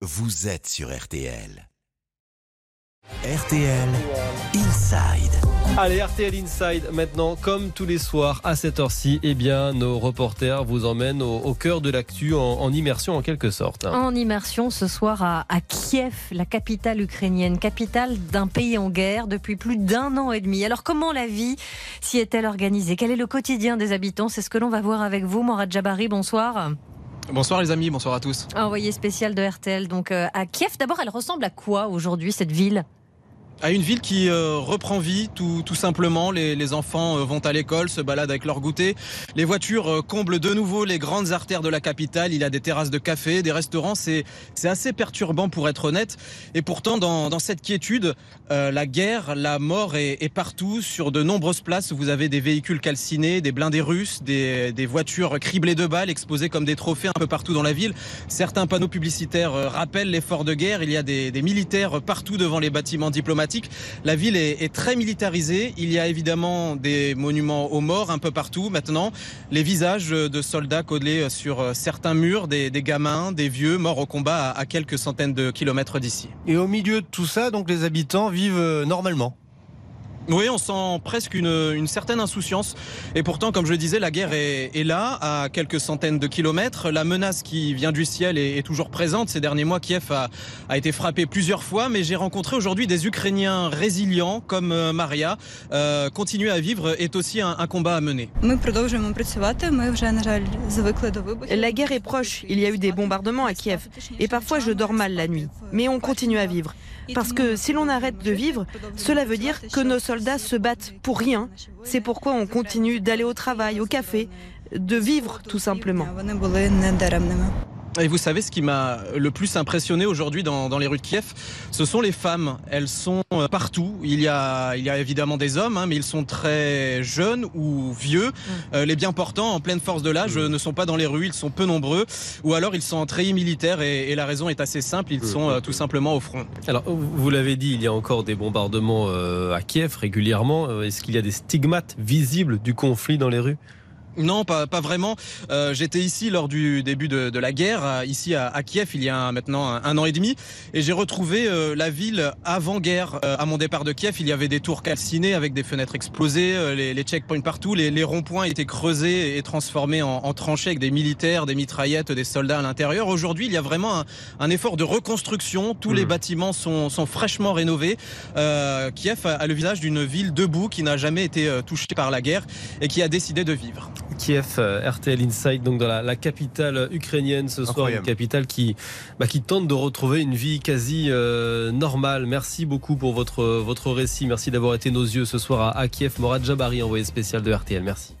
vous êtes sur RTL. RTL Inside. Allez, RTL Inside, maintenant, comme tous les soirs à cette heure-ci, eh bien, nos reporters vous emmènent au, au cœur de l'actu en, en immersion en quelque sorte. En immersion ce soir à, à Kiev, la capitale ukrainienne, capitale d'un pays en guerre depuis plus d'un an et demi. Alors comment la vie s'y est-elle organisée? Quel est le quotidien des habitants? C'est ce que l'on va voir avec vous, Morad Jabari. Bonsoir. Bonsoir les amis, bonsoir à tous. Envoyé spécial de RTL donc euh, à Kiev. D'abord, elle ressemble à quoi aujourd'hui cette ville? À une ville qui euh, reprend vie tout, tout simplement. Les, les enfants euh, vont à l'école, se baladent avec leur goûter. Les voitures euh, comblent de nouveau les grandes artères de la capitale. Il y a des terrasses de café, des restaurants. C'est assez perturbant pour être honnête. Et pourtant, dans, dans cette quiétude, euh, la guerre, la mort est, est, partout. Sur de nombreuses places, vous avez des véhicules calcinés, des blindés russes, des, des voitures criblées de balles, exposées comme des trophées un peu partout dans la ville. Certains panneaux publicitaires rappellent l'effort de guerre. Il y a des, des militaires partout devant les bâtiments diplomatiques. La ville est, très militarisée. Il y a évidemment des monuments aux morts un peu partout. Maintenant, les visages de soldats collés sur certains murs, des, gamins, des vieux morts au combat à, à quelques centaines de kilomètres d'ici. Et au milieu de tout ça, donc les habitants vivent normalement oui, on sent presque une, une, certaine insouciance. Et pourtant, comme je le disais, la guerre est, est, là, à quelques centaines de kilomètres. La menace qui vient du ciel est, est toujours présente. Ces derniers mois, Kiev a, a été frappé plusieurs fois, mais j'ai rencontré aujourd'hui des Ukrainiens résilients, comme euh, Maria. Euh, continuer à vivre est aussi un, un combat à mener. La guerre est proche. Il y a eu des bombardements à Kiev. Et parfois, je dors mal la nuit. Mais on continue à vivre. Parce que si l'on arrête de vivre, cela veut dire que nos soldats se battent pour rien. C'est pourquoi on continue d'aller au travail, au café, de vivre tout simplement. Et vous savez ce qui m'a le plus impressionné aujourd'hui dans, dans, les rues de Kiev, ce sont les femmes. Elles sont euh, partout. Il y a, il y a évidemment des hommes, hein, mais ils sont très jeunes ou vieux. Mmh. Euh, les bien portants, en pleine force de l'âge, mmh. ne sont pas dans les rues. Ils sont peu nombreux, ou alors ils sont en treillis militaire. Et, et, la raison est assez simple. Ils sont euh, tout simplement au front. Alors, vous l'avez dit, il y a encore des bombardements euh, à Kiev régulièrement. Est-ce qu'il y a des stigmates visibles du conflit dans les rues? Non, pas, pas vraiment. Euh, J'étais ici lors du début de, de la guerre, ici à, à, Kiev, il y a maintenant un, un an et demi, et j'ai retrouvé euh, la ville avant-guerre. Euh, à mon départ de Kiev, il y avait des tours calcinées avec des fenêtres explosées, euh, les, les, checkpoints partout, les, les ronds-points étaient creusés et transformés en, en, tranchées avec des militaires, des mitraillettes, des soldats à l'intérieur. Aujourd'hui, il y a vraiment un, un, effort de reconstruction. Tous mmh. les bâtiments sont, sont fraîchement rénovés. Euh, Kiev a, a le visage d'une ville debout qui n'a jamais été touchée par la guerre et qui a décidé de vivre. Kiev, euh, RTL Inside, donc dans la, la capitale ukrainienne ce soir, une capitale qui, bah, qui tente de retrouver une vie quasi euh, normale. Merci beaucoup pour votre, votre récit. Merci d'avoir été nos yeux ce soir à, à Kiev. Morad Jabari, envoyé spécial de RTL. Merci.